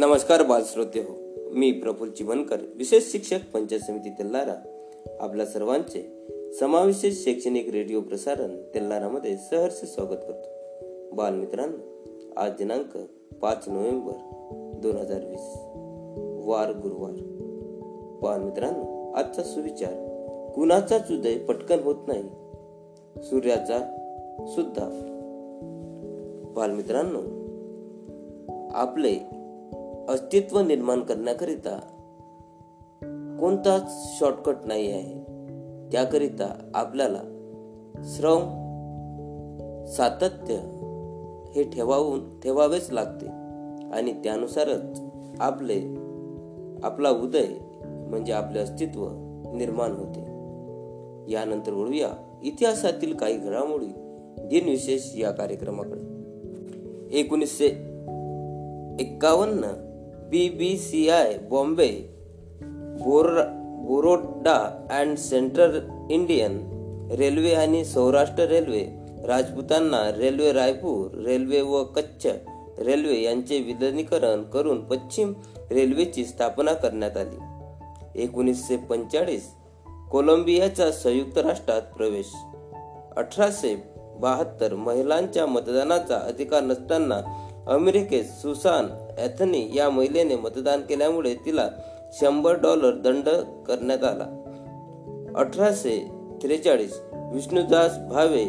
नमस्कार बालश्रोते हो मी प्रफुल चिमनकर विशेष शिक्षक पंचायत समिती तेल्लारा आपल्या सर्वांचे समाविशेष शैक्षणिक रेडिओ प्रसारण तेल्लारामध्ये सहर्ष स्वागत करतो. बालमित्रांनो आज दिनांक पाच नोव्हेंबर दोन हजार वीस वार गुरुवार. बालमित्रांनो आजचा सुविचार कुणाचाच उदय पटकन होत नाही सूर्याचा सुद्धा. बालमित्रांनो आपले अस्तित्व निर्माण करण्याकरिता कोणताच शॉर्टकट नाही आहे. त्याकरिता आपल्याला श्रम सातत्य हे ठेवावून ठेवावेच लागते. आणि त्यानुसारच आपले आपला उदय म्हणजे आपले अस्तित्व निर्माण होते. यानंतर वळूया इतिहासातील काही घडामोडी दिनविशेष या कार्यक्रमाकडे. एकोणीसशे एक्कावन्न B B C I Bombay bore Baroda and central Indian railway आणि Saurashtra railway Rajputana railway Raipur railway व कच्छ रेल्वे यांचे विलिनीकरण करून पश्चिम रेल्वेची स्थापना करण्यात आली. एकोणीसशे पंचेचाळीस कोलंबियाचा संयुक्त राष्ट्रात प्रवेश. अठराशे बहात्तर महिलांच्या मतदानाचा अधिकार नसताना अमेरिकेत सुसान एथनी या महिलेने मतदान केल्यामुळे तिला शंभर डॉलर दंड करण्यात आला. अठराशे त्रेचाळीस विष्णुदास भावे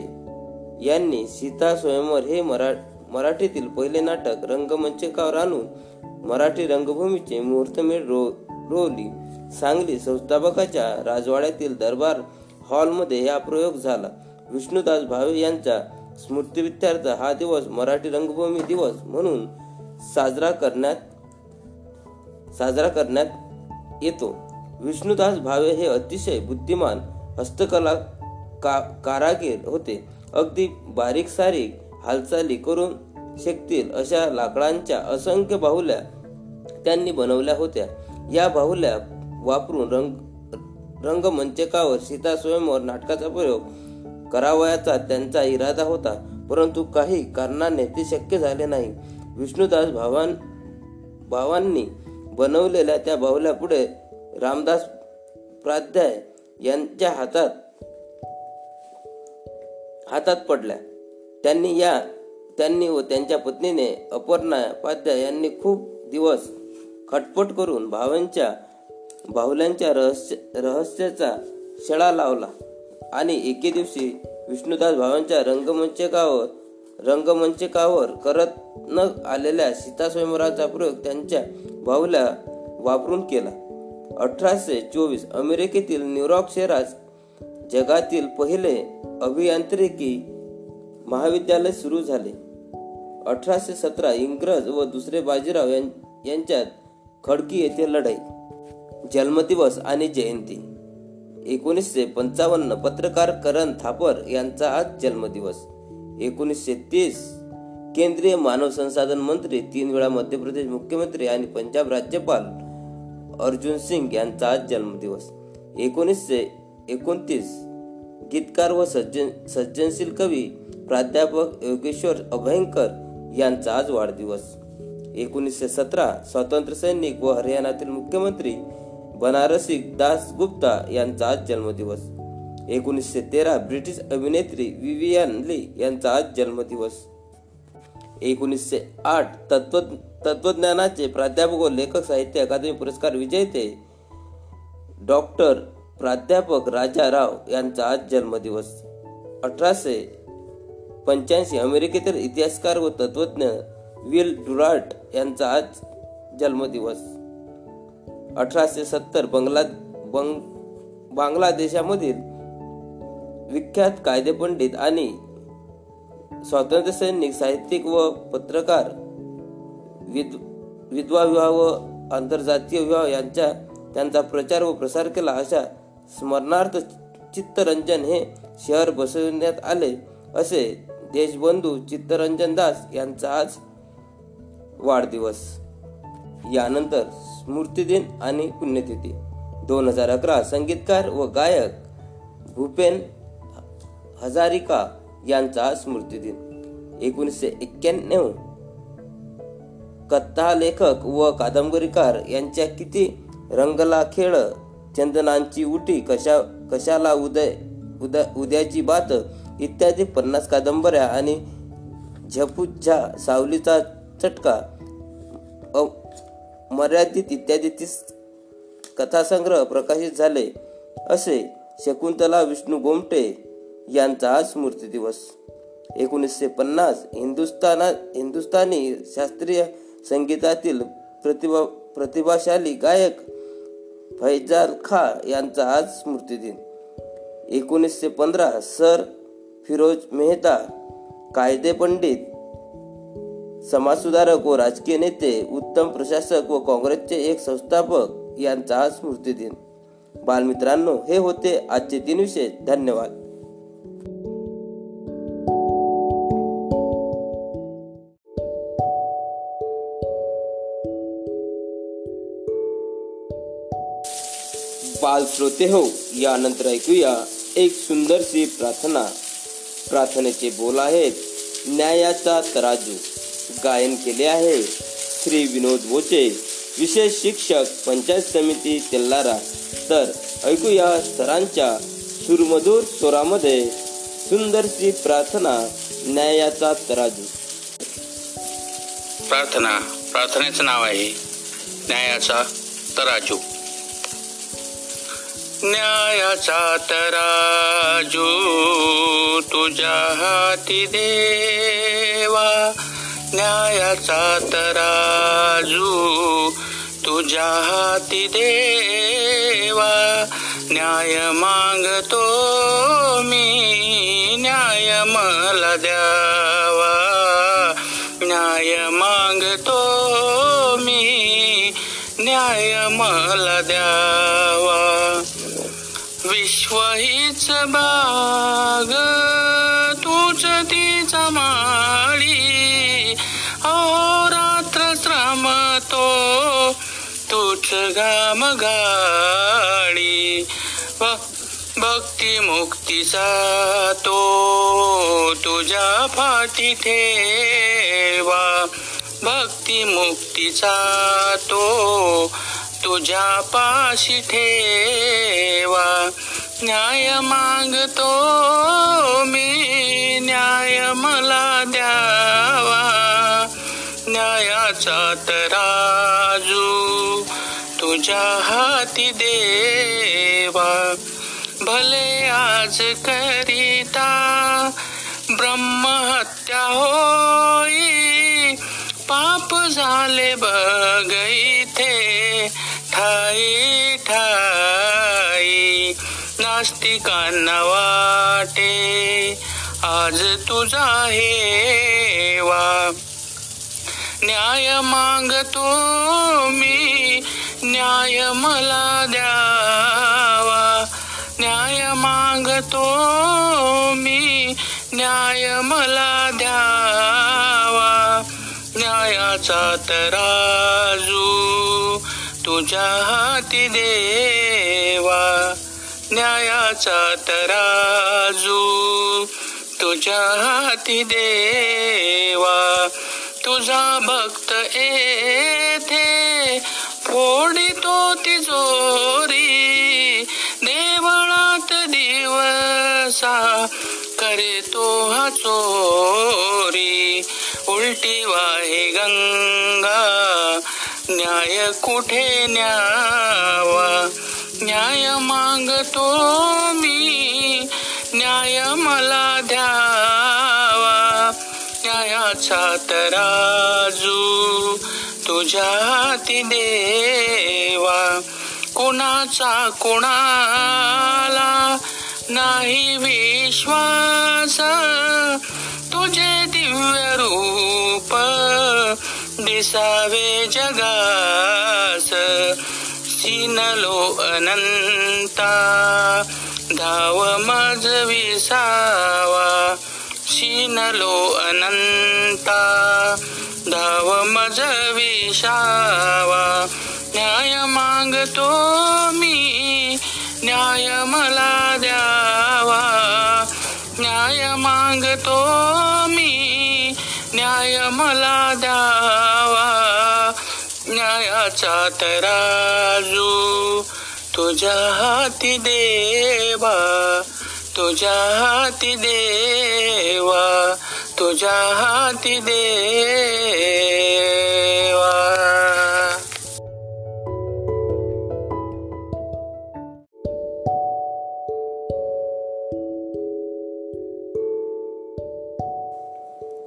यांनी सीता स्वयंवर हे मरा मराठीतील पहिले नाटक रंगमंचकावर आणून मराठी रंगभूमीचे मुहूर्तमेळ रो रोवली. सांगली संस्थापकाच्या राजवाड्यातील दरबार हॉलमध्ये हा प्रयोग झाला. विष्णुदास भावे यांच्या स्मृतिवित्यार्थ हा दिवस मराठी रंगभूमी दिवस म्हणून साजरा करण्यात साजरा करण्यात येतो. विष्णुदास भावे हे अतिशय बुद्धिमान हस्तकला का कारागीर होते. अगदी बारीक सारीक हालचाली करून शकतील अशा लाकडांच्या असंख्य बाहुल्या त्यांनी बनवल्या होत्या. या बाहुल्या वापरून रंग रंगमंचकावर सीता स्वयंवर नाटकाचा प्रयोग करावयाचा त्यांचा इरादा होता परंतु काही कारणाने ते शक्य झाले नाही. विष्णुदास भावान भावांनी बनवलेल्या त्या बाहुल्यापुढे रामदास प्राध्याय यांच्या हातात हातात पडल्या. त्यांनी या त्यांनी व त्यांच्या पत्नीने अपर्णा पाध्याय यांनी खूप दिवस खटपट करून भावांच्या बाहुल्यांच्या रहस्य रहस्याचा शळा लावला. आणि एके दिवशी विष्णुदास भावांच्या रंगमंचकावर रंगमंचकावर करत न आलेल्या सीता स्वयंवराचा प्रयोग त्यांच्या बाहुल्या वापरून केला. अठराशे चोवीस अमेरिकेतील न्यूयॉर्क शहरात जगातील पहिले अभियांत्रिकी महाविद्यालय सुरू झाले. अठराशे सतरा इंग्रज व दुसरे बाजीराव यांच्यात खडकी येथे लढाई जन्मदिवस आणि जयंती. एकोणीसशे पंचावन्न पत्रकार करण थापर यांचा आज जन्मदिवस. एकोणीसशे तीस. केंद्रीय मानव संसाधन मंत्री तीन वेळा मध्य प्रदेश मुख्यमंत्री आणि पंजाब राज्यपाल अर्जुन सिंग यांचा आज जन्मदिवस. एकोणीसशे एकोणतीस. गीतकार व सज्जन सज्जनशील कवी प्राध्यापक योगेश्वर अभयंकर यांचा आज वाढदिवस. एकोणीसशे सतरा. स्वातंत्र्य सैनिक व हरियाणातील मुख्यमंत्री बनारसी दास गुप्ता यांचा आज जन्मदिवस. एकोणीसशे तेरा ब्रिटिश अभिनेत्री विवियन ली यांचा आज जन्मदिवस. एकोणीसशे आठ तत्व तत्वज्ञानाचे प्राध्यापक व लेखक साहित्य अकादमी पुरस्कार विजेते डॉक्टर प्राध्यापक राजा राव यांचा आज जन्मदिवस. अठराशे पंच्याऐंशी अमेरिकेतील इतिहासकार व तत्वज्ञ विल डुराट यांचा आज जन्मदिवस. अठराशे सत्तर बंगला बंग बांगलादेशामधील विख्यात कायदेपंडित आणि स्वातंत्र्य सैनिक साहित्यिक व पत्रकार विध विधवा विवाह व आंतरजातीय विवाह यांच्या त्यांचा प्रचार व प्रसार केला. अशा स्मरणार्थ चित्तरंजन हे शहर बसविण्यात आले. असे देशबंधू चित्तरंजन दास यांचा आज वाढदिवस. यानंतर स्मृतिदिन आणि पुण्यतिथी. दोन हजार अकरा संगीतकार व गायक भूपेन हजारिका यांचा स्मृतिदिन एकोणीसशे एक्क्याण्णव कथा लेखक व कादंबरीकार यांच्या किती रंगला खेळ चंदनांची उटी कशा कशाला उदय उद्या उद्याची बात इत्यादी पन्नास कादंबऱ्या आणि झपुझा सावलीचा चटका अ मर्यादित इत्यादी तीस कथासंग्रह प्रकाशित झाले. असे शकुंतला विष्णू गोमटे यांचा हा स्मृती दिवस. एकोणीसशे पन्नास हिंदुस्थानात हिंदुस्थानी शास्त्रीय संगीतातील प्रतिभा प्रतिभाशाली गायक फैजाल खा यांचा आज स्मृतिदिन एकोणीसशे पंधरा सर फिरोज मेहता कायदे पंडित समाजसुधारक व राजकीय नेते उत्तम प्रशासक व काँग्रेसचे एक संस्थापक यांचा आज स्मृतिदिन बालमित्रांनो हे होते आजचे तीन विषय. धन्यवाद. बाल श्रोते हो यानंतर ऐकूया एक सुंदरशी प्रार्थना. प्रार्थनेचे बोल आहेत न्यायाचा तराजू. गायन केले आहे श्री विनोद बोचे विशेष शिक्षक पंचायत समिती तेल्लारा तर ऐकूया सरांच्या सुरमधूर स्वरामध्ये सुंदरशी प्रार्थना न्यायाचा तराजू. प्रार्थना प्रार्थनेचं नाव आहे न्यायाचा तराजू. न्यायाचा तराजू तुझ्या हाती देवा. न्यायाचा तराजू तुझ्या हाती देवा. न्याय मागतो मी न्याय मला द्यावा. न्याय मागतो मी न्याय मला द्यावा. विश्व हीच बाग तूच तिचा माळी. अहोरात्र श्रमतो तूच घाम गाडी भक्ती मुक्तीचा तो तुझ्या पाठी ठेवा. भक्ती मुक्तीचा तो तुझ्या पाशी ठेवा. न्याय मागतो मी न्याय मला द्यावा. न्यायाचा तराजू तुझ्या हाती देवा. भले आज करिता ब्रह्महत्या होई पाप झाले बघ ठाई ठाई नास्तिकांना वाटे. आज तुझा हेवा. न्याय मागतो मी न्याय मला द्यावा. न्याय मागतो मी न्याय मला द्यावा. न्यायाचा तराजू तुझ्या हाती देवा न्यायाचा तराजू. तुझ्या हाती देवा तुझा भक्त येथे. फोडितो तिजोरी देवळात दिवसा करे तो हा चोरी. उलटी वाहे गंगा न्याय कुठे न्यावा? न्याय मागतो मी. न्याय मला द्यावा. न्यायाचा तराजू तुझ्या हाती देवा. कुणाचा कुणाला नाही विश्वास? तुझे दिव्य रूप दिसावे जगास सिनलो अनंता. धाव माझ विसावा शिनलो अनंता. धाव मज विसावा न्याय मागतो मी न्याय मला द्यावा. न्याय मागतो मी न्याय मला द्यावा. जीवाचा तराजू तुझ्या हाती देवा तुझ्या हाती देवा तुझ्या हाती देवा।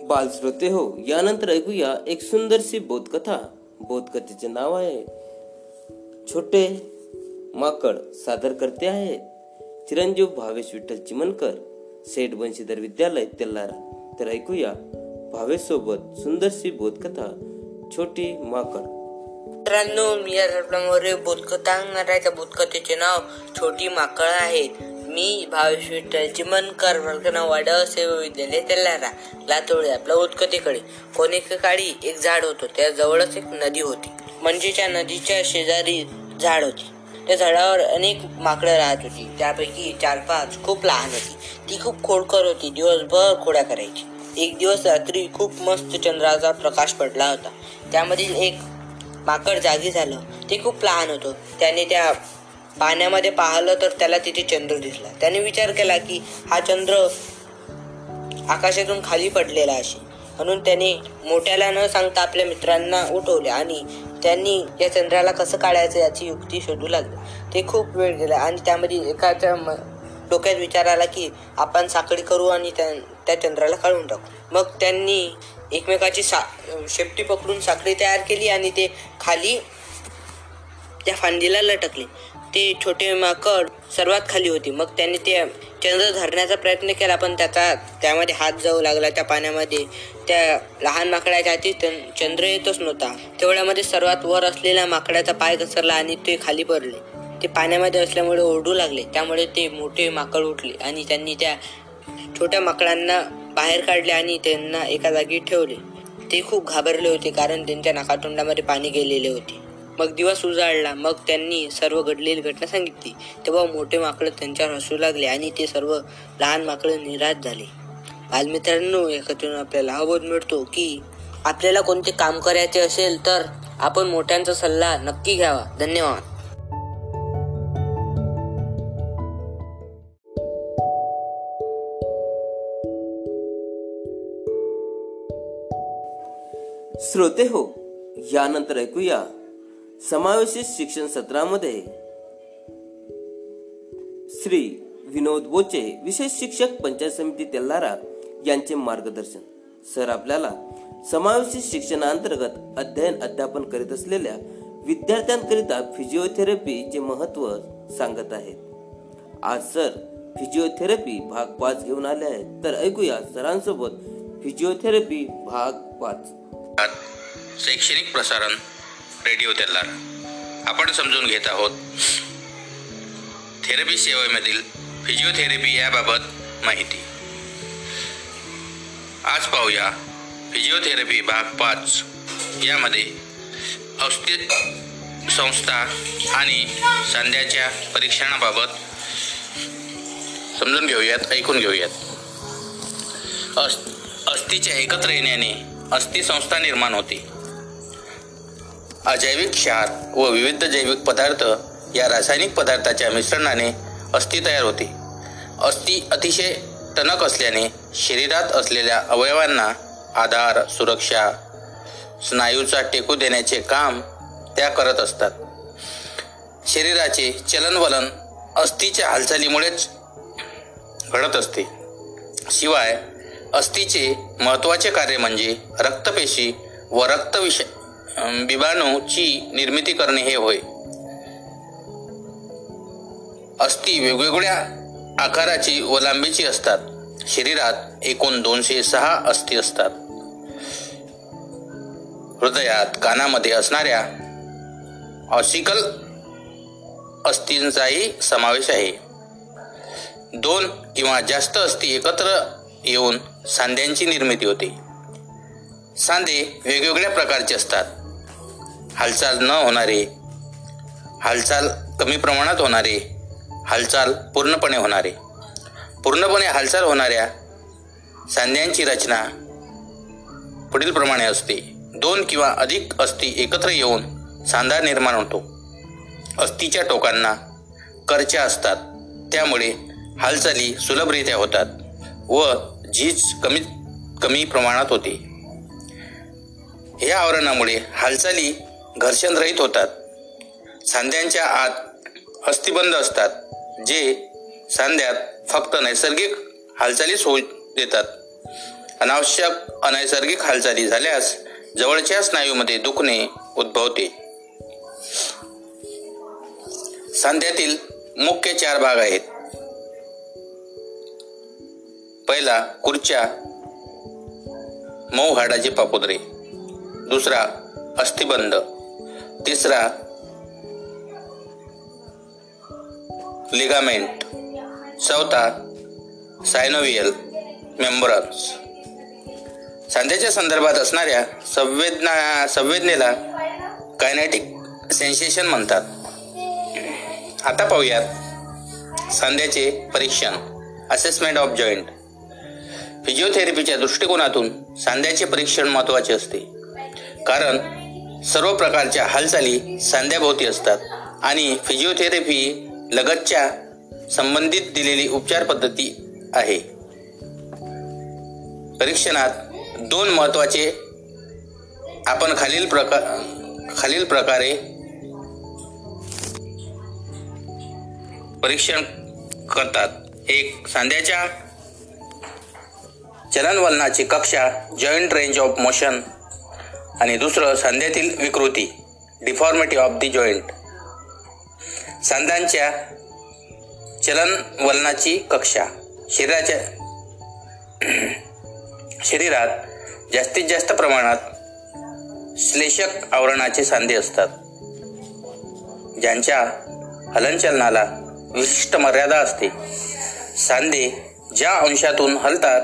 बालश्रोते हो यानंतर ऐकूया एक सुंदरशी बोधकथा बोधकथेचे नाव आहे. छोटे माकड सादर करते आहे. चिरंजीव भावेश विठ्ठल चिमनकर सेठ बंशीधर विद्यालय तेल्लारा तर ऐकूया भावेश सोबत सुंदरशी बोधकथा छोटी माकड. मित्रांनो मी या बोधकथा बोधकथेचे नाव छोटी माकड आहे. मी भावेश विठ्ठल चिमनकर वर्गनाव वाडा सेवा विद्यालय तेलारा. लातोळी आपल्या बोधकथेकडे कोणी काळी एक झाड होतं. त्या जवळच एक नदी होती. म्हणजे त्या नदीच्या शेजारी झाड होती. त्या झाडावर अनेक माकडं राहत होती. त्यापैकी चार पाच खूप लहान होती. ती खूप खोडकर होती. दिवसभर खोड्या करायची. एक दिवस रात्री खूप मस्त चंद्राचा प्रकाश पडला होता. त्यामधील एक माकड जागी झालं. ते खूप लहान होतं. त्याने त्या पाण्यामध्ये पाहिलं तर त्याला तिथे चंद्र दिसला. त्याने विचार केला की हा चंद्र आकाशातून खाली पडलेला असे म्हणून त्याने मोठ्याला न सांगता आपल्या मित्रांना उठवले आणि त्यांनी या चंद्राला कसं काढायचं याची युक्ती शोधू लागली. ते खूप वेळ गेला आणि त्यामध्ये एकाच्या म- डोक्यात विचार आला की आपण साखळी करू आणि त्या त्या चंद्राला काढून टाकू. मग त्यांनी एकमेकाची सा शेपटी पकडून साखळी तयार केली आणि ते खाली त्या फांदीला लटकले. ते छोटे माकड सर्वात खाली होती. मग त्याने ते चंद्र धरण्याचा प्रयत्न केला पण त्याचा त्यामध्ये हात जाऊ लागला. त्या पाण्यामध्ये त्या लहान माकडाच्या हाती चं- चंद्र येतच नव्हता. तेवढ्यामध्ये सर्वात वर असलेल्या माकडाचा पाय घसरला आणि ते खाली पडले. ते पाण्यामध्ये असल्यामुळे ओरडू लागले. त्यामुळे ते मोठे माकड उठले आणि त्यांनी त्या छोट्या माकडांना बाहेर काढले आणि त्यांना एका जागी ठेवले. ते खूप घाबरले होते कारण त्यांच्या नाकातोंडामध्ये पाणी गेलेले होते. मग दिवस उजाळला मग त्यांनी सर्व घडलेली घटना सांगितली. तेव्हा मोठे माकड त्यांच्यावर हसू लागले आणि ते सर्व लहान माकड निराश झाले. बालमित्रांनो याच्यातून आपल्याला हा बोध मिळतो की आपल्याला कोणते काम करायचे असेल तर आपण मोठ्यांचा सल्ला नक्की घ्यावा. धन्यवाद. श्रोते हो यानंतर ऐकूया समावेशित शिक्षण सत्रामध्ये श्री विनोद बोचे विशेष शिक्षक पंचायत समिती तेल्लारा यांचे मार्गदर्शन. सर आपल्याला समावेशित शिक्षणाअंतर्गत अध्ययन अध्यापन करीत असलेल्या विद्यार्थ्यांकरिता फिजिओथेरपीचे महत्त्व सांगत आहेत. आज सर फिजिओथेरपी भाग पाच घेऊन आले आहेत. तर ऐकूया सरांसोबत फिजिओथेरपी भाग पाच. शैक्षणिक प्रसारण रेडिओ तेलार आपण समजून घेत आहोत. थेरपी सेवेमधील फिजिओथेरपी याबाबत माहिती. आज पाहूया फिजिओथेरपी भाग पाच. यामध्ये औषध संस्था आणि सांध्याच्या परीक्षणाबाबत समजून घेऊयात ऐकून घेऊयात. अस् अस्थिच्या एकत्र येण्याने अस्थि संस्था निर्माण होते. अजैविक क्षार व विविध जैविक पदार्थ या रासायनिक पदार्थाच्या मिश्रणाने अस्थि तयार होते. अस्थि अतिशय टणक असल्याने शरीरात असलेल्या अवयवांना आधार सुरक्षा स्नायूचा टेकू देण्याचे काम त्या करत असतात. शरीराचे चलनवलन अस्थिच्या हालचालीमुळेच घडत असते. शिवाय अस्थिचे महत्त्वाचे कार्य म्हणजे रक्तपेशी व रक्तविष बिबाणूची निर्मिती करणे हे होय. अस्थि वेगवेगळ्या आकाराची व लांबीची असतात. शरीरात एकूण दोनशे सहा अस्थि असतात. हृदयात कानामध्ये असणाऱ्या ऑसिकल अस्थींचाही समावेश आहे. दोन किंवा जास्त अस्थी एकत्र येऊन सांध्यांची निर्मिती होते. सांधे वेगवेगळ्या प्रकारचे असतात. हालचाल न होणारे हालचाल कमी प्रमाणात होणारे हालचाल पूर्णपणे होणारे. पूर्णपणे हालचाल होणाऱ्या सांध्यांची रचना पुढीलप्रमाणे असते. दोन किंवा अधिक अस्थी एकत्र येऊन सांधा निर्माण होतो. अस्थिच्या टोकांना करच्या असतात. त्यामुळे हालचाली सुलभरित्या होतात व झीज कमी कमी प्रमाणात होते. या आवरणामुळे हालचाली घर्षणरहित होतात. सांध्यांच्या आत अस्थिबंध असतात जे सांध्यात फक्त नैसर्गिक हालचालीच होऊ देतात. अनावश्यक अनैसर्गिक हालचाली झाल्यास जवळच्या स्नायूमध्ये दुखणे उद्भवते. सांध्यातील मुख्य चार भाग आहेत. पहिला कुर्च्या मऊ हाडाचे पापुद्रे. दुसरा अस्थिबंध तिसरा लिगामेंट चौथा सायनोवियल मेंबरन्स सांध्याच्या संदर्भात असणाऱ्या संवेदना संवेदनेला कायनेटिक सेन्सेशन म्हणतात. आता पाहूयात सांध्याचे परीक्षण असेसमेंट ऑफ जॉईंट फिजिओथेरपीच्या दृष्टिकोनातून सांध्याचे परीक्षण महत्त्वाचे असते. कारण सर्व प्रकारच्या हालचाली सांध्याभोवती असतात. आणि फिजिओथेरपी लगतच्या संबंधित दिलेली उपचार पद्धती आहे. परीक्षणात दोन महत्त्वाचे आपण खालील प्रकार खालील प्रकारे परीक्षण करतात. एक सांध्याच्या चलनवलनाची कक्षा जॉईंट रेंज ऑफ मोशन आणि दुसरं सांध्यातील विकृती डिफॉर्मिटी ऑफ दी जॉईंट सांध्यांच्या चलनवलनाची कक्षा. शरीराच्या शरीरात जास्तीत जास्त प्रमाणात श्लेषक आवरणाचे सांधे असतात. ज्यांच्या हलनचलनाला विशिष्ट मर्यादा असते. सांधे ज्या अंशातून हलतात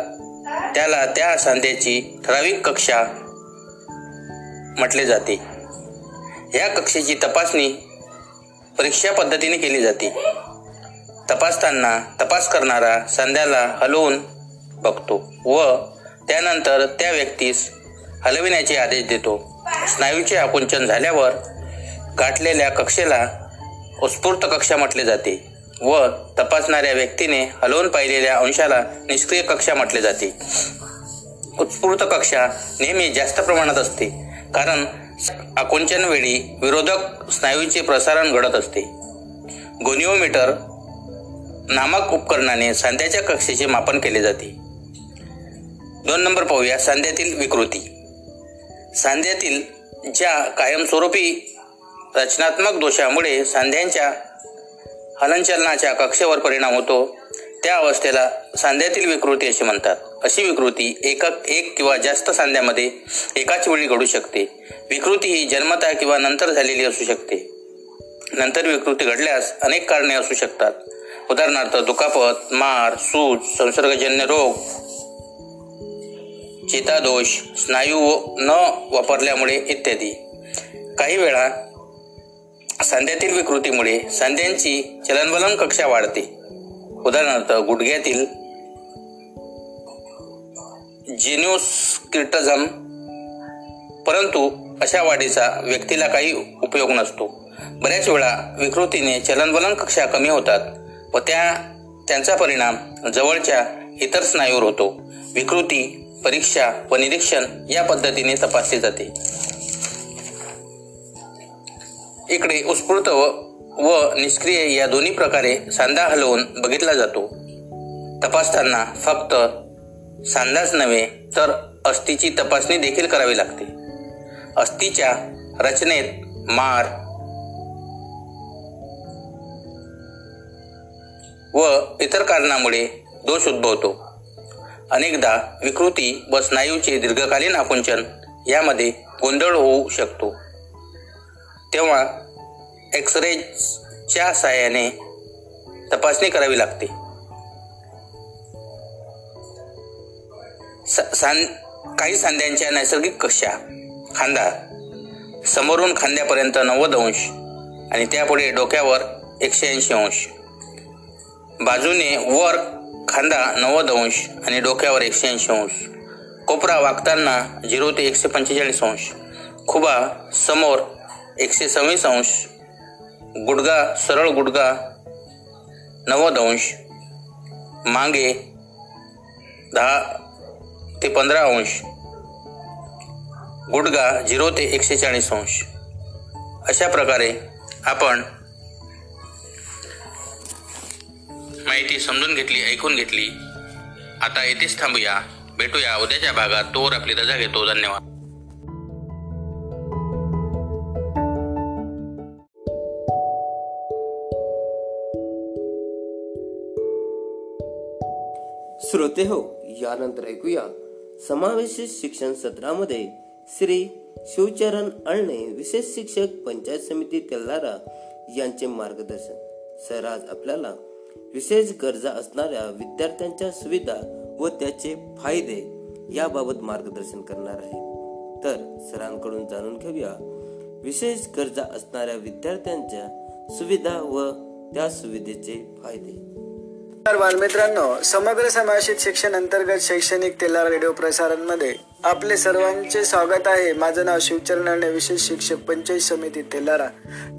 त्याला त्या सांध्याची ठराविक कक्षा म्हटले जाते. या कक्षेची तपासणी परीक्षा पद्धतीने केली जाते. तपासताना तपास करणारा सांध्याला हलवून बघतो व त्यानंतर त्या व्यक्तीस हलविण्याचे आदेश देतो. स्नायूचे आकुंचन झाल्यावर गाठलेल्या कक्षेला उत्स्फूर्त कक्षा म्हटले जाते व तपासणाऱ्या व्यक्तीने हलवून पाहिलेल्या अंशाला निष्क्रिय कक्षा म्हटले जाते. उत्स्फूर्त कक्षा नेहमी जास्त प्रमाणात असते. कारण आकुंचन वेळी विरोधक स्नायूचे प्रसारण घडत असते. गोनिओमीटर नामक उपकरणाने सांध्याच्या कक्षेचे मापन केले जाते. दोन नंबर पाहूया सांध्यातील विकृती. सांध्यातील ज्या कायमस्वरूपी रचनात्मक दोषामुळे सांध्यांच्या हलनचलनाच्या कक्षेवर परिणाम होतो त्या अवस्थेला सांध्यातील विकृती असे म्हणतात. अशी विकृती एका एक किंवा जास्त सांध्यामध्ये एकाच वेळी घडू शकते. विकृती ही जन्मता किंवा नंतर झालेली असू शकते. नंतर विकृती घडल्यास अनेक कारणे असू शकतात. उदाहरणार्थ दुखापत मार सूज संसर्गजन्य रोग चेतादोष स्नायू न वापरल्यामुळे इत्यादी. काही वेळा सांध्यातील विकृतीमुळे सांध्यांची चलनवलन कक्षा वाढते. उदाहरणार्थ गुडघ्यातील जिन्युस्क्रिटझम परंतु अशा वाढीचा व्यक्तीला काही उपयोग नसतो. बऱ्याच वेळा विकृतीने चलनवलन कक्षा कमी होतात व त्या त्यांचा परिणाम जवळच्या इतर स्नायूवर होतो. विकृती परीक्षा व निरीक्षण या पद्धतीने तपासली जाते. इकडे उत्स्फूर्त व व निष्क्रिय या दोन्ही प्रकारे सांधा हलवून बघितला जातो. तपासताना फक्त सांधाच नव्हे तर अस्थिची तपासणी देखील करावी लागते. अस्थिच्या रचनेत मार व इतर कारणामुळे दोष उद्भवतो. अनेकदा विकृती व स्नायूचे दीर्घकालीन आकुंचन यामध्ये गोंधळ होऊ शकतो. तेव्हा एक्सरेच्या साहाय्याने तपासणी करावी लागते. सांद काही सांध्यांच्या नैसर्गिक कक्षा खांदा समोरून खांद्यापर्यंत नव्वद अंश आणि त्यापुढे डोक्यावर एकशे ऐंशी अंश. बाजूने वर खांदा नव्वद अंश आणि डोक्यावर एकशे ऐंशी अंश. कोपरा वागताना झिरो ते एकशे पंचेचाळीस अंश. खुबा समोर एकशे सव्वीस अंश गुडगा सरळ गुडगा नव्वद अंश मागे दहा ते पंधरा अंश. गुडगा झिरो ते एकशे चाळीस अंश. अशा प्रकारे आपण माहिती समजून घेतली ऐकून घेतली. आता येथेच थांबूया. भेटूया उद्याच्या भागात. तोवर आपली रजा घेतो. धन्यवाद. श्रोते हो यानंतर ऐकूया समावेशित शिक्षण सत्रामध्ये श्री शिवचरण अळणे विशेष शिक्षक पंचायत समिती तेलारा यांचे मार्गदर्शन. सर आज आपल्याला विशेष गरजा असणाऱ्या विद्यार्थ्यांच्या सुविधा व त्याचे फायदे याबाबत मार्गदर्शन करणार आहे. तर सरांकडून जाणून घेऊया विशेष गरजा असणाऱ्या विद्यार्थ्यांच्या सुविधा व त्या सुविधेचे फायदे. बालमित्रांनो समग्र समावेशित शिक्षण अंतर्गत शैक्षणिक तेला रेडिओ प्रसारणमध्ये आपले सर्वांचे स्वागत आहे. माझं नाव शिवचरण विशेष शिक्षक पंचायत समिती तेलारा.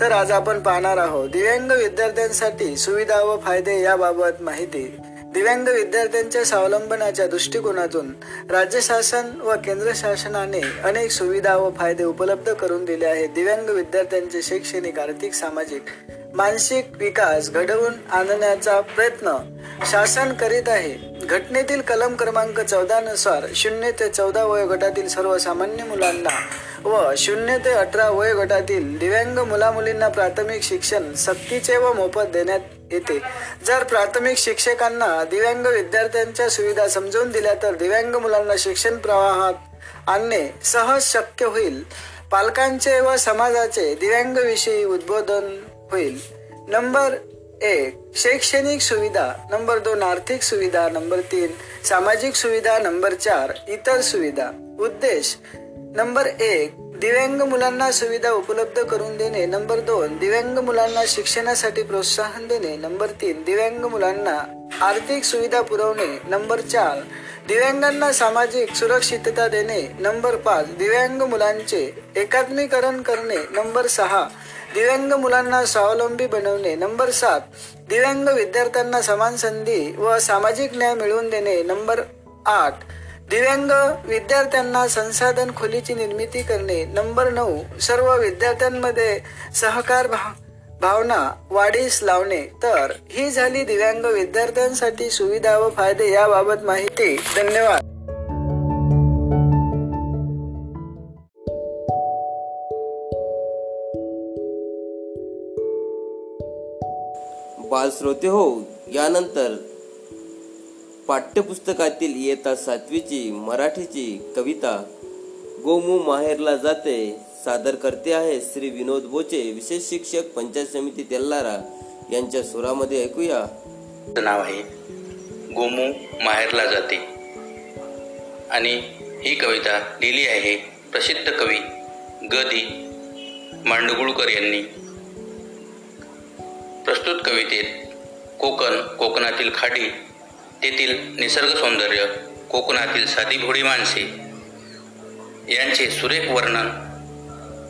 तर आज आपण पाहणार आहोत दिव्यांग विद्यार्थ्यांसाठी सुविधा व फायदे याबाबत माहिती दिव्यांग विद्यार्थ्यांच्या स्वावलंबनाच्या दृष्टिकोनातून राज्य शासन व केंद्र शासनाने अनेक सुविधा व फायदे उपलब्ध करून दिले आहेत. दिव्यांग विद्यार्थ्यांचे शैक्षणिक आर्थिक सामाजिक मानसिक विकास घडवून आणण्याचा प्रयत्न शासन करीत आहे. घटनेतील कलम क्रमांक चौदा नुसार शून्य ते चौदा वयोगटातील सर्वसामान्य मुलांना व शून्य ते अठरा वयोगटातील दिव्यांग मुलामुलींना प्राथमिक शिक्षण सक्तीचे व मोफत देण्यात येते. जर प्राथमिक शिक्षकांना दिव्यांग विद्यार्थ्यांच्या सुविधा समजून दिल्या तर दिव्यांग मुलांना शिक्षण प्रवाहात आणणे सहज शक्य होईल. पालकांचे व समाजाचे दिव्यांगविषयी उद्बोधन होईल. नंबर एक शैक्षणिक सुविधा. नंबर दोन आर्थिक सुविधा. नंबर तीन सामाजिक सुविधा. नंबर चार इतर सुविधा. उद्देश नंबर एक दिव्यांग मुलांना सुविधा उपलब्ध करून देणे नंबर दोन दिव्यांग मुलांना शिक्षणासाठी प्रोत्साहन देणे. नंबर तीन दिव्यांग मुलांना आर्थिक सुविधा पुरवणे. नंबर चार दिव्यांगांना सामाजिक सुरक्षितता देणे. नंबर पाच दिव्यांग मुलांचे एकात्मीकरण करणे. नंबर सहा दिव्यांग मुलांना स्वावलंबी बनवणे. नंबर सात दिव्यांग विद्यार्थ्यांना समान संधी व सामाजिक न्याय मिळवून देणे. नंबर आठ दिव्यांग विद्यार्थ्यांना संसाधन खोलीची निर्मिती करणे. नंबर नऊ सर्व विद्यार्थ्यांमध्ये सहकार भा भावना वाढीस लावणे. तर ही झाली दिव्यांग विद्यार्थ्यांसाठी सुविधा व फायदे याबाबत माहिती. धन्यवाद. बालश्रोते हो यानंतर पाठ्यपुस्तकातील इयत्ता सातवीची मराठीची कविता गोमू माहेरला जाते. सादर करते आहे श्री विनोद बोचे विशेष शिक्षक पंचायत समिती तेल्लारा यांच्या सुरामध्ये ऐकूया. नाव आहे गोमू माहेरला जाते. आणि ही कविता लिहिली आहे प्रसिद्ध कवी ग मांडगुळकर यांनी. प्रस्तुत कवितेत कोकण कोकणातील खाडी तेथील निसर्ग सौंदर्य कोकणातील साधी भोळी माणसे यांचे सुरेख वर्णन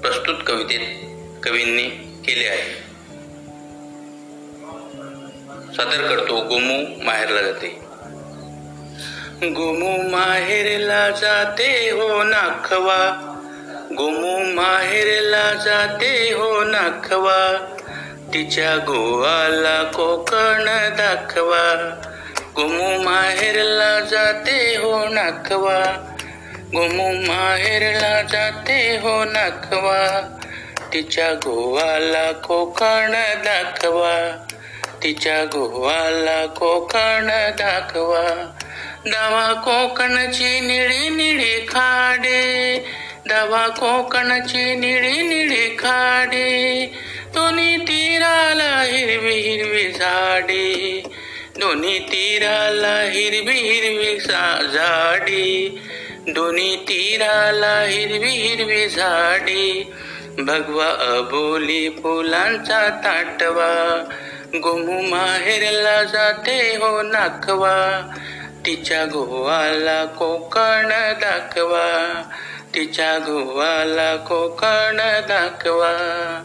प्रस्तुत कवितेत कवींनी केले आहे. सादर करतो गोमू माहेरला जाते. गोमू माहेरला जाते हो नाखवा. गोमू माहेरला जाते हो नाखवा. तिच्या गोवाला कोकण दाखवा. गोमू माहेरला जाते हो नाखवा गोमू माहेरला जाते हो नाखवा तिच्या गोवाला कोकण दाखवा. तिच्या गोवाला कोकण दाखवा. दावा कोकणची निळी निळी खाडे. दावा कोकणची निळी निळी खाडे. दोन्ही तीराला हिरवी हिरवी झाडे. दोन्ही तीराला हिरवी हिरवी सा- दोन्ही तीराला हिरवी हिरवी झाडी. भगवा अबोली फुलांचा ताटवा. गोमू माहेरला जाते हो नाखवा तिच्या गोवाला कोकण दाखवा. तिच्या गोवाला कोकण दाखवा.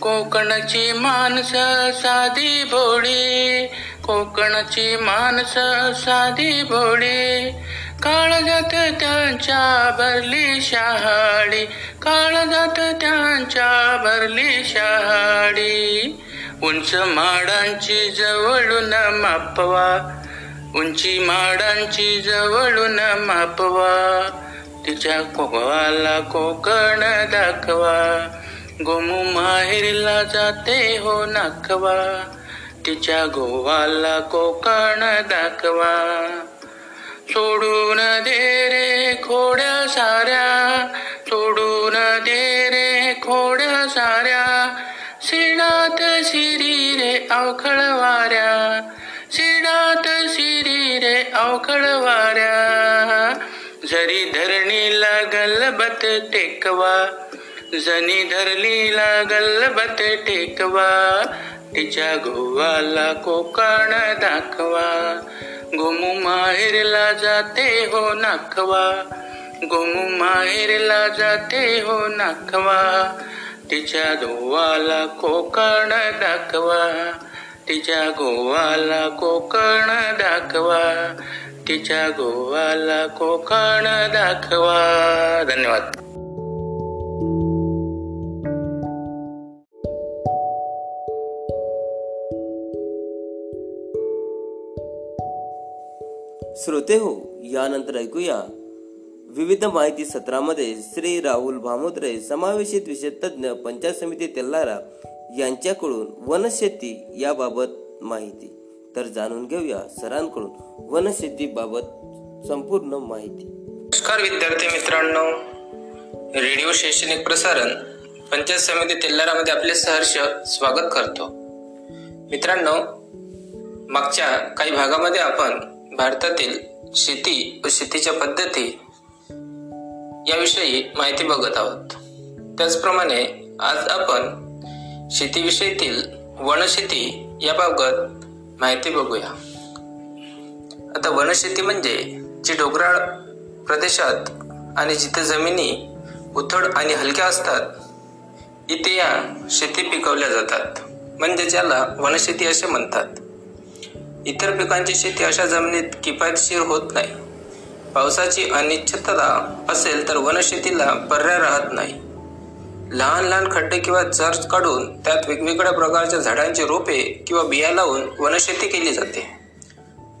कोकणची माणसं साधी भोळी. कोकणची माणसं साधी भोळी काळजात त्यांच्या भरली शहाळी काळजात त्यांच्या भरली शहाडी. उंच माडांची जवळून मापवा. उंची माडांची जवळून मापवा. तिच्या कोकवाला कोकण दाखवा. गोमू माहेरला जाते हो नाखवा तिच्या गोवाला कोकण दाखवा. सोडून दे रे खोड्या साऱ्या. सोडून दे रे खोड्या साऱ्या. शिडात शिरी रे अवखळ वाऱ्या. शिडात शिरी रे अवखळ वाऱ्या. जरी धरणीला गलबत टेकवा जनी धरलीला गलबत टेकवा तिच्या गोवाला कोकण दाखवा. गोमू माहेरला जाते हो नाखवा गोमू माहेरला जाते हो नाखवा. तिच्या गोवाला कोकण दाखवा तिच्या गोवाला कोकण दाखवा. तिच्या गोवाला कोकण दाखवा. धन्यवाद. श्रोते हो यानंतर ऐकूया. विविध माहिती सत्रामध्ये श्री राहुल भामोत्रे समावेशित विषय तज्ज्ञ पंचायत समिती तेल्लारा यांच्याकडून वनशेती याबाबत माहिती. तर जाणून घेऊया सरांकडून वनशेतीबाबत संपूर्ण माहिती. नमस्कार विद्यार्थी मित्रांनो. रेडिओ शैक्षणिक प्रसारण पंचायत समिती तेल्लारामध्ये आपले सहर्ष स्वागत करतो. मित्रांनो मागच्या काही भागामध्ये आपण भारतातील शेती व शेतीच्या पद्धती याविषयी माहिती बघत आहोत. त्याचप्रमाणे आज आपण शेतीविषयीतील वनशेती याबाबत माहिती बघूया. आता वनशेती म्हणजे जी डोंगराळ प्रदेशात आणि जिथे जमिनी उथळ आणि हलक्या असतात इथे या शेती पिकवल्या जातात. म्हणजे ज्याला वनशेती असे म्हणतात. इतर पिकांची शेती अशा जमिनीत किफायतशीर होत नाही. पावसाची अनिश्चितता असेल तर वनशेतीला पर्याय राहत नाही. लहान लहान खड्डे किंवा चर्च काढून त्यात वेगवेगळ्या प्रकारच्या झाडांची रोपे किंवा बिया लावून वनशेती केली जाते.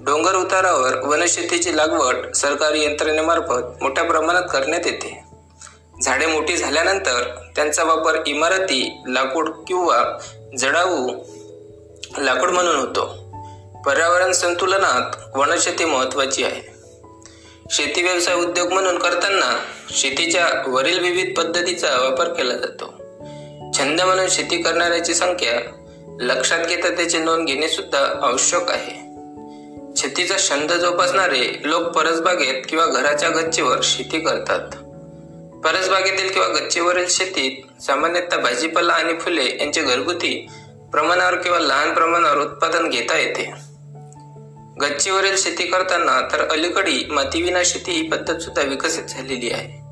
डोंगर उतारावर वनशेतीची लागवड सरकारी यंत्रणेमार्फत मोठ्या प्रमाणात करण्यात येते. झाडे मोठी झाल्यानंतर त्यांचा वापर इमारती लाकूड किंवा जडाऊ लाकूड म्हणून होतो. पर्यावरण संतुलनात वनशेती महत्वाची आहे. शेती व्यवसाय उद्योग म्हणून करताना शेतीच्या वरील विविध पद्धतीचा वापर केला जातो. छंद म्हणून शेती करणाऱ्याची संख्या लक्षात घेता त्याची नोंद घेणे सुद्धा आवश्यक आहे. शेतीचा छंद जोपासणारे लोक परसबागेत किंवा घराच्या गच्चीवर शेती करतात. परसबागेतील किंवा गच्चीवरील शेतीत सामान्यतः भाजीपाला आणि फुले यांचे घरगुती प्रमाणावर किंवा लहान प्रमाणावर उत्पादन घेता येते. गच्चीवरील शेती करताना तर अलीकडी मातीविना शेती ही पद्धत सुद्धा विकसित झालेली आहे.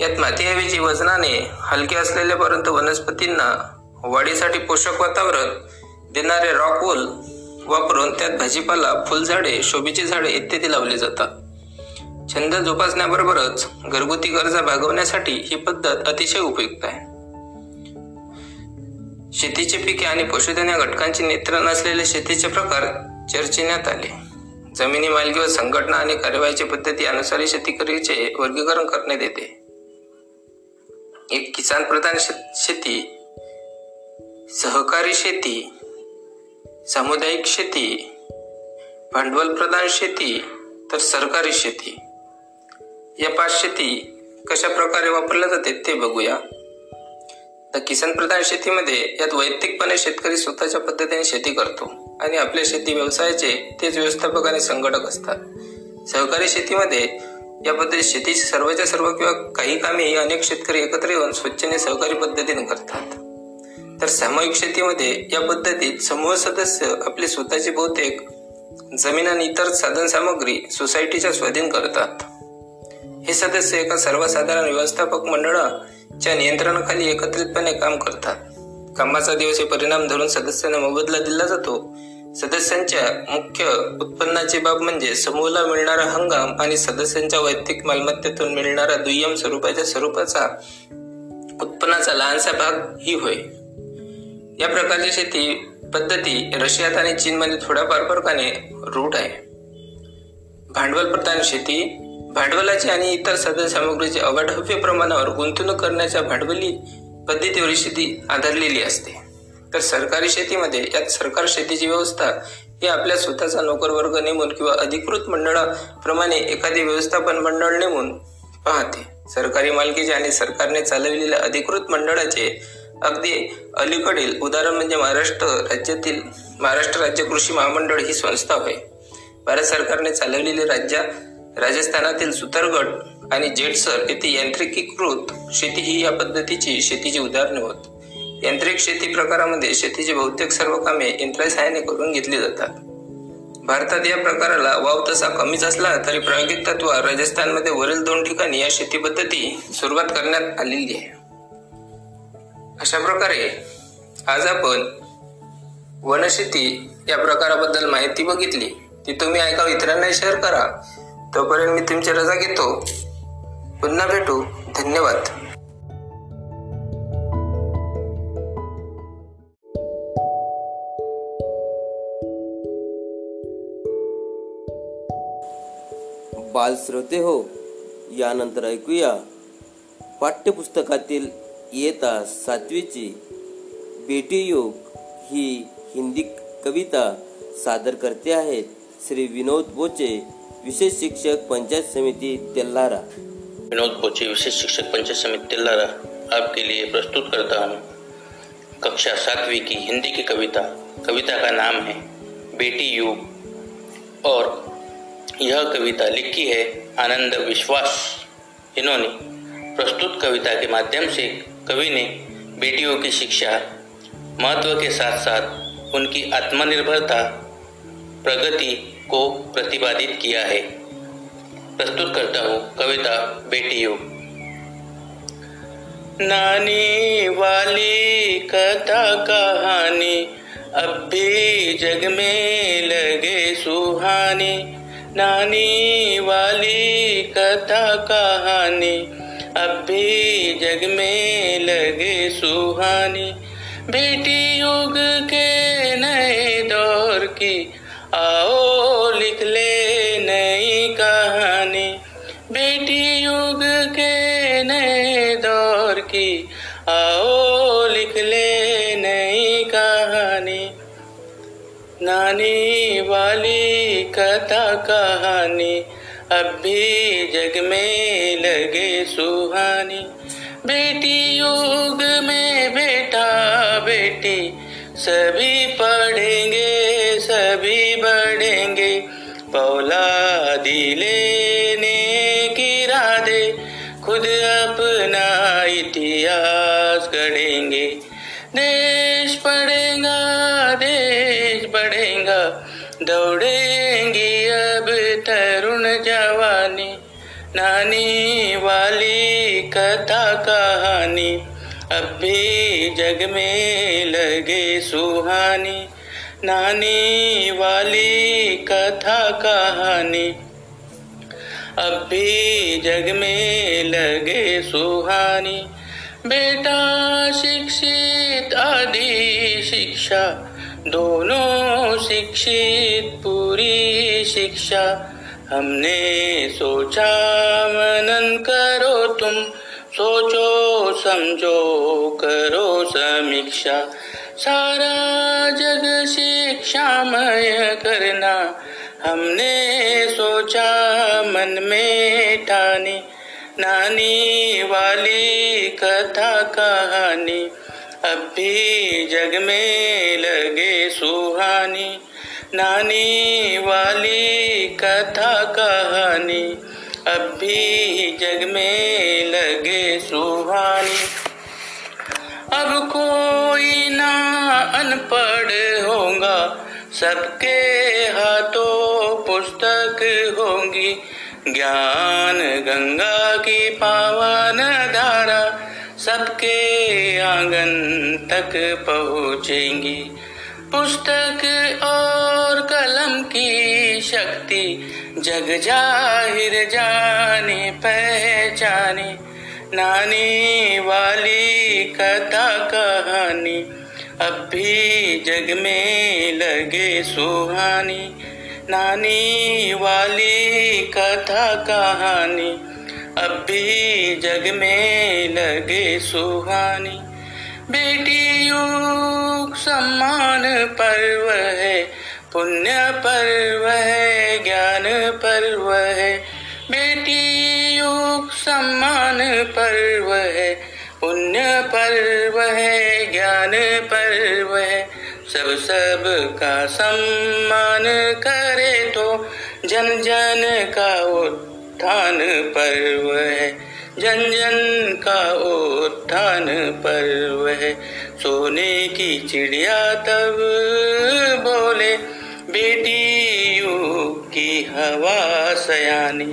यात मातीऐवजी वजनाने हलके असलेले परंतु वनस्पतींना वाढीसाठी पोषक वातावरण देणारे रॉकवूल वापरून त्यात भाजीपाला फुलझाडे शोभेची झाडे इत्यादी लावली जातात. छंद जोपासण्याबरोबरच घरगुती गरजा भागवण्यासाठी ही पद्धत अतिशय उपयुक्त आहे. शेतीची पिके आणि पशुधन या घटकांचे नियंत्रण असलेले शेतीचे प्रकार चर्चिण्यात आले. जमिनी मालकी व संघटना आणि कार्यवाहीची पद्धती अनुसार शेतीकरीचे वर्गीकरण करण्यात येते. एक किसान प्रधान शेती सहकारी शेती सामुदायिक शेती भांडवल प्रधान शेती तर सरकारी शेती. या पाच शेती कशा प्रकारे वापरल्या जाते ते बघूया. तर किसान प्रधान शेतीमध्ये यात वैयक्तिकपणे शेतकरी स्वतःच्या पद्धतीने शेती करतो. आणि आपल्या शेती व्यवसायाचे तेच व्यवस्थापक आणि संघटक असतात. सहकारी शेतीमध्ये या पद्धतीत शेतीची सर्वच्या सर्व किंवा काही कामे अनेक शेतकरी एकत्र येऊन स्वच्छने सहकारी पद्धतीने करतात. तर सामूहिक शेतीमध्ये या पद्धतीत समूह सदस्य आपली स्वतःची बहुतेक जमीन आणि इतर साधन सामग्री सोसायटीच्या स्वाधीन करतात. हे सदस्य एका सर्वसाधारण व्यवस्थापक मंडळाच्या नियंत्रणाखाली एकत्रितपणे काम करतात. कामाचा दिवस हे परिणाम धरून सदस्यांना मोबदला दिला जातो. सदस्यांच्या मुख्य उत्पन्नाची बाब म्हणजे समूहाला मिळणारा हंगाम आणि सदस्यांच्या वैयक्तिक मालमत्तेतून मिळणारा दुय्यम स्वरूपाच्या स्वरूपाचा उत्पन्नाचा लहानसा भाग ही होय. या प्रकारची शेती पद्धती रशियात आणि चीनमध्ये थोड्याफार फरकाने रूढ आहे. भांडवल प्रधान शेती भांडवलाची आणि इतर साधन सामग्रीची अवाढव्य प्रमाणावर गुंतवणूक करण्याच्या भांडवली पद्धतीवर शेती आधारलेली असते. तर सरकारी शेतीमध्ये यात सरकार शेतीची व्यवस्था ही आपल्या स्वतःचा नोकरवर्ग नेमून किंवा अधिकृत मंडळाप्रमाणे एखादी व्यवस्थापन मंडळ नेमून पाहते. सरकारी मालकीचे आणि सरकारने चालविलेल्या अधिकृत मंडळाचे अगदी अलीकडील उदाहरण म्हणजे महाराष्ट्र राज्यातील महाराष्ट्र राज्य कृषी महामंडळ ही संस्था होय. भारत सरकारने चालवलेले राज्य राजस्थानातील सुतारगड आणि जेटसर येथे यांत्रिकीकृत शेती ही या पद्धतीची शेतीची उदाहरणे होत. यांत्रिक शेती प्रकारामध्ये शेतीची बहुतेक सर्व कामे यंत्रासहाय्याने करून घेतली जातात. भारतात या प्रकाराला वाव तसा कमीच असला तरी प्रायोगिक तत्वावर राजस्थानमध्ये वरील दोन ठिकाणी या शेती पद्धती सुरुवात करण्यात आलेली आहे. अशा प्रकारे आज आपण वनशेती या प्रकाराबद्दल माहिती बघितली. ती तुम्ही ऐका इतरांना शेअर करा. तोपर्यंत मी तुमची रजा घेतो. पुन्हा भेटू. धन्यवाद. बालश्रोते हो यानंतर ऐकूया पाठ्यपुस्तकातील येता सातवीची बेटी योग ही हिंदी कविता सादर करते आहेत श्री विनोद बोचे विशेष शिक्षक पंचायत समिती तेल्लारा विनोद बोचे विशेष शिक्षक पंचायत समिति तिल्लारा आपके लिए प्रस्तुत करता हूँ। कक्षा सातवीं की हिंदी की कविता। कविता का नाम है, बेटी योग। और यह कविता लिखी है आनंद विश्वास। इन्होंने प्रस्तुत कविता के माध्यम से कवि ने बेटियों की शिक्षा, महत्व के साथ साथ उनकी आत्मनिर्भरता, प्रगति को प्रतिपादित किया है। प्रस्तुत करता हूँ, कविता बेटी योग नानी वाली कथा कहानी, अब भी जग में लगे सुहानी। नानी वाली कथा कहानी, अब भी जग में लगे सुहानी। बेटी युग के नए दौर की आओ नानी वाली कथा कहानी, अब भी जग में लगे सुहानी। बेटी युग में बेटा बेटी, सभी पढ़ेंगे, सभी बढ़ेंगे। पौला दिलेने की राधे, खुद अपना इतिहास गढ़ेंगे। देश पढ़ेगा दौड़ेंगी अब तरुण जवानी, नानी वाली कथा कहानी। अब भी जग में लगे सुहानी, नानी वाली कथा कहानी। अब भी जग में लगे सुहानी, बेटा शिक्षित आदि शिक्षा दोनों शिक्षित पूरी शिक्षा। हमने सोचा मनन करो तुम। सोचो समझो करो समीक्षा। सारा जग शिक्षामय करना। हमने सोचा मन में ठानी। नानी वाली कथा कहानी। अब भी जग में लगे सुहानी, नानी वाली कथा कहानी। अब भी जग में लगे सुहानी। अब कोई ना अनपढ़ होगा, सबके हाथों पुस्तक होंगी। ज्ञान गंगा की पावन धारा सबके आँगन तक पहुँचेंगी। पुस्तक और कलम की शक्ति, जग ज़ाहिर जाने, पहचाने। नानी वाली कथा कहानी, अब भी जग में लगे सुहानी। नानी वाली कथा कहानी अब भी जग में लगे सुहानी। बेटी योग सम्मान पर्व है, पुण्य पर्व है, ज्ञान पर्व है। बेटियों सम्मान पर्व है, पुण्य पर्व है, ज्ञान पर्व है। सब सब का सम्मान करे तो जन जन का उत्थान पर्व है। जन जन का उत्थान पर्व है। सोने की चिड़िया तब बोले, बेटियों की हवा सयानी,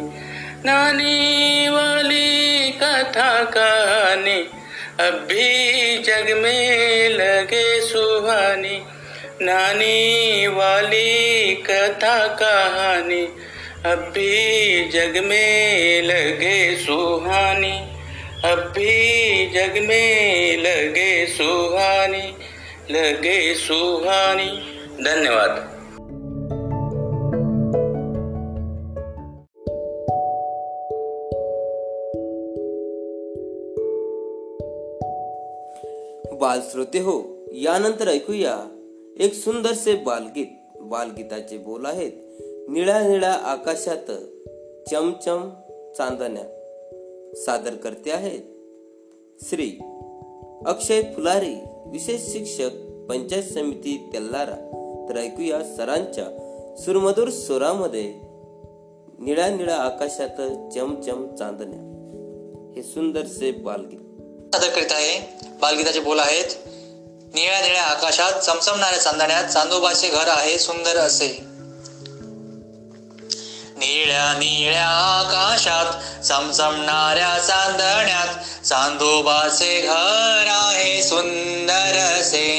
नानी वाली कथा कहानी अब भी जग में लगे सुहानी, नानी वाली कथा कहानी अब भी जग में लगे सुहानी अब भी जग में लगे सुहानी लगे सुहानी। धन्यवाद। बाल श्रोते हो यानंतर ऐकूया एक सुंदरसे बालगीत, बालगीताचे बोल आहेत निळ्या निळ्या आकाशात चमचम चांदण्या सादर करते आहेत. श्री अक्षय फुलारी विशेष शिक्षक पंचायत समिती तेल्लारा तर ऐकूया सरांच्या सुरमधुर स्वरामध्ये निळ्या निळ्या आकाशात चमचम चांदण्या. हे सुंदरसे बालगीत. सादर करीत आहे. बालगीताचे बोल आहेत. निळ्या निळ्या आकाशात चमचमणाऱ्या चांदण्यात चांदोबाचे घर आहे सुंदर असे. निळ्या निळ्या आकाशात चमचमणाऱ्या चांदण्यात चांदोबाचे घर आहे सुंदर असे.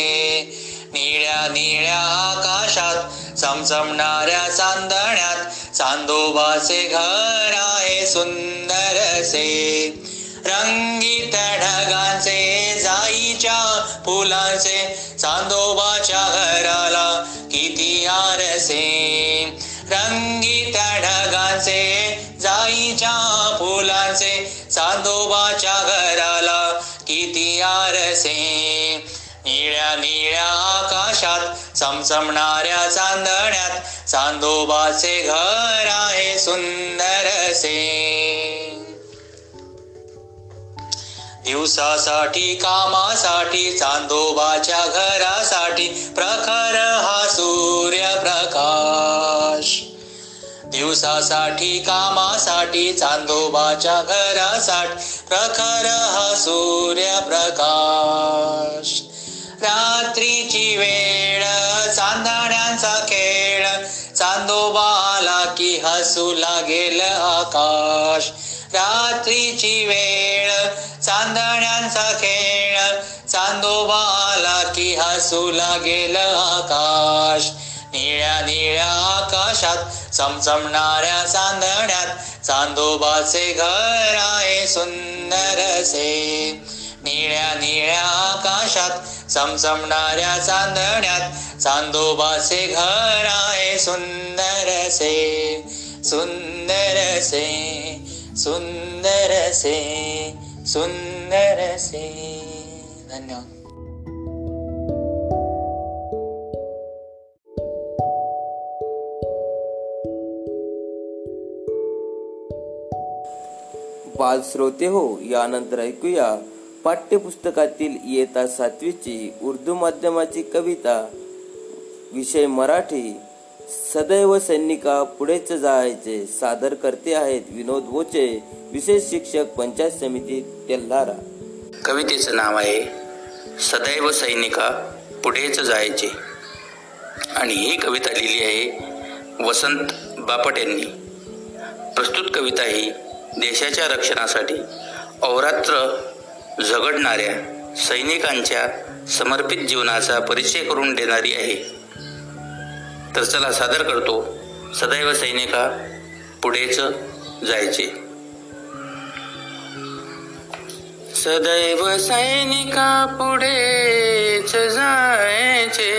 निळ्या निळ्या आकाशात चमचमणाऱ्या चांदण्यात चांदोबाचे घर आहे सुंदर असे. रंगीत ढगांचे जाईच्या फुलांचे चांदोबाच्या घराला किती आरसे. रंगीत ढगांचे जाईच्या फुलांचे चांदोबाच्या घराला किती आरसे. निळ्या निळ्या आकाशात चमचमणाऱ्या चांदण्यात चांदोबाचे घर आहे सुंदरसे दिवसासाठी कामासाठी चांदोबाच्या घरासाठी प्रखर हा सूर्य प्रकाश दिवसासाठी कामासाठी चांदोबाच्या घरासाठी प्रखर हा सूर्य प्रकाश रात्रीची वेळ चांदण्यांचा खेळ चांदोबा आला की हसू लागेल आकाश. रात्रीची वेळ. चांदण्यांचा खेळ. चांदोबा आला की हसू लागेल आकाश. निळ्या निळ्या आकाशात चमचमणाऱ्या चांदण्यात चांदोबाचे घर आहे सुंदर असे. निळ्या निळ्या आकाशात चमचमणाऱ्या चांदण्यात चांदोबाचे घर आहे सुंदर असे. सुंदर असे. सुंदर असे सुंदर असे धन्यवाद. बाल श्रोते हो यानंतर ऐकूया पाठ्यपुस्तकातील इयत्ता सातवीची उर्दू माध्यमाची कविता विषय मराठी. सदैव सैनिका पुढेच जायचे. सादर करते आहेत विनोद वोचे विशेष शिक्षक पंचायत समिती तेल्हारा. कवितेचं नाव आहे सदैव सैनिका पुढेच जायचे. आणि ही कविता लिहिली आहे वसंत बापट यांनी. प्रस्तुत कविता ही देशाच्या रक्षणासाठी अवरात्र झगडणाऱ्या सैनिकांच्या समर्पित जीवनाचा परिचय करून देणारी आहे. तर चला सादर करतो. सदैव सैनिका पुढेच जायचे. सदैव सैनिका पुढेच जायचे.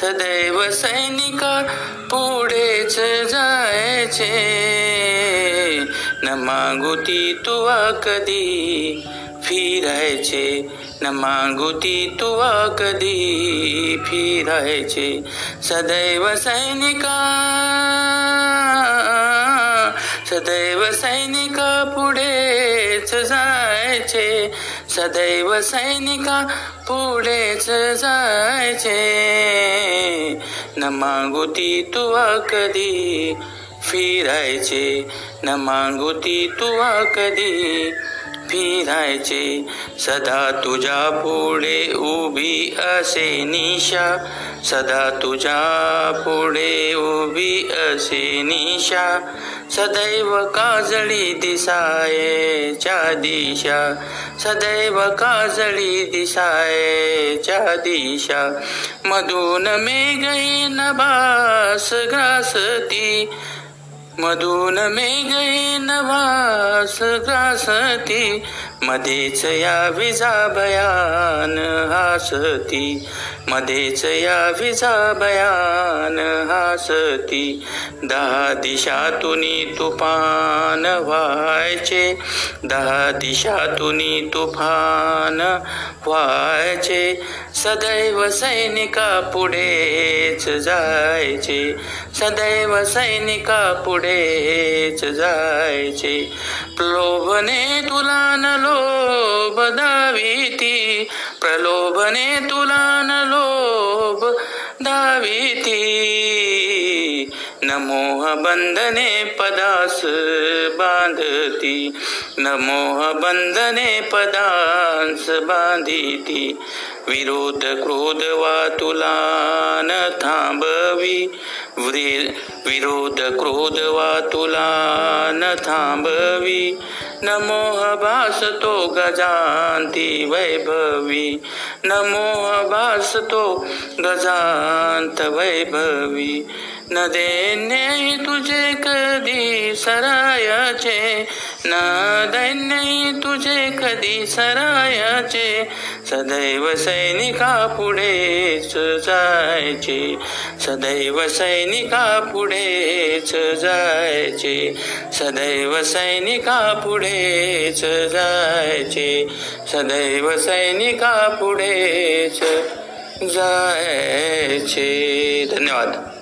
सदैव सैनिका पुढेच जायचे. न मागुती तुवा कधी फिरायचे न मागुती तुवा कधी फिरायचे. सदैव सैनिका सदैव सैनिका पुढेच जायचे. सदैव सैनिका पुढेच जायचे. न मागुती तुवा कधी फिरायचे. न मागुती तुवा कधी फिरायचे. सदा तुझ्या पुढे उभी असे निशा. सदा तुझ्या पुढे उभी असे निशा. सदैव काजळी दिसायच्या दिशा. सदैव काजळी दिसायच्या दिशा. मधून मेघहीन भास ग्रासती मधून मेघहीन नवास ग्रासती मध्येच या विजा भयान हासती. मध्येच या विजा भयान हासती. दहा दिशातून तुफान व्हायचे. दहा दिशातून तुफान व्हायचे. सदैव सैनिका पुढेच जायचे. सदैव सैनिका पुढेच जायचे. प्लोभने तुला न लोभ दाविती. प्रलोभने तुला न लोभ दाविती. नमोह बंधने पदास बांधती. नमोह मोह बंधने पदांस बांधिती. विरोध क्रोध वा तुला न थांबवी. विरोध क्रोध वा तुला न थांबवी. नमोह मोह भासतो गजांती वैभवी. नमोह मोह भासतो गजांत वैभवी. न देने तुझे कधी सरायाचे. न दैन्य तुझे कधी सरायाचे. सदैव सैनिका पुढेच जायचे. सदैव सैनिका पुढेच जायचे. सदैव सैनिका पुढेच जायचे. सदैव सैनिका पुढेच जायचे. धन्यवाद.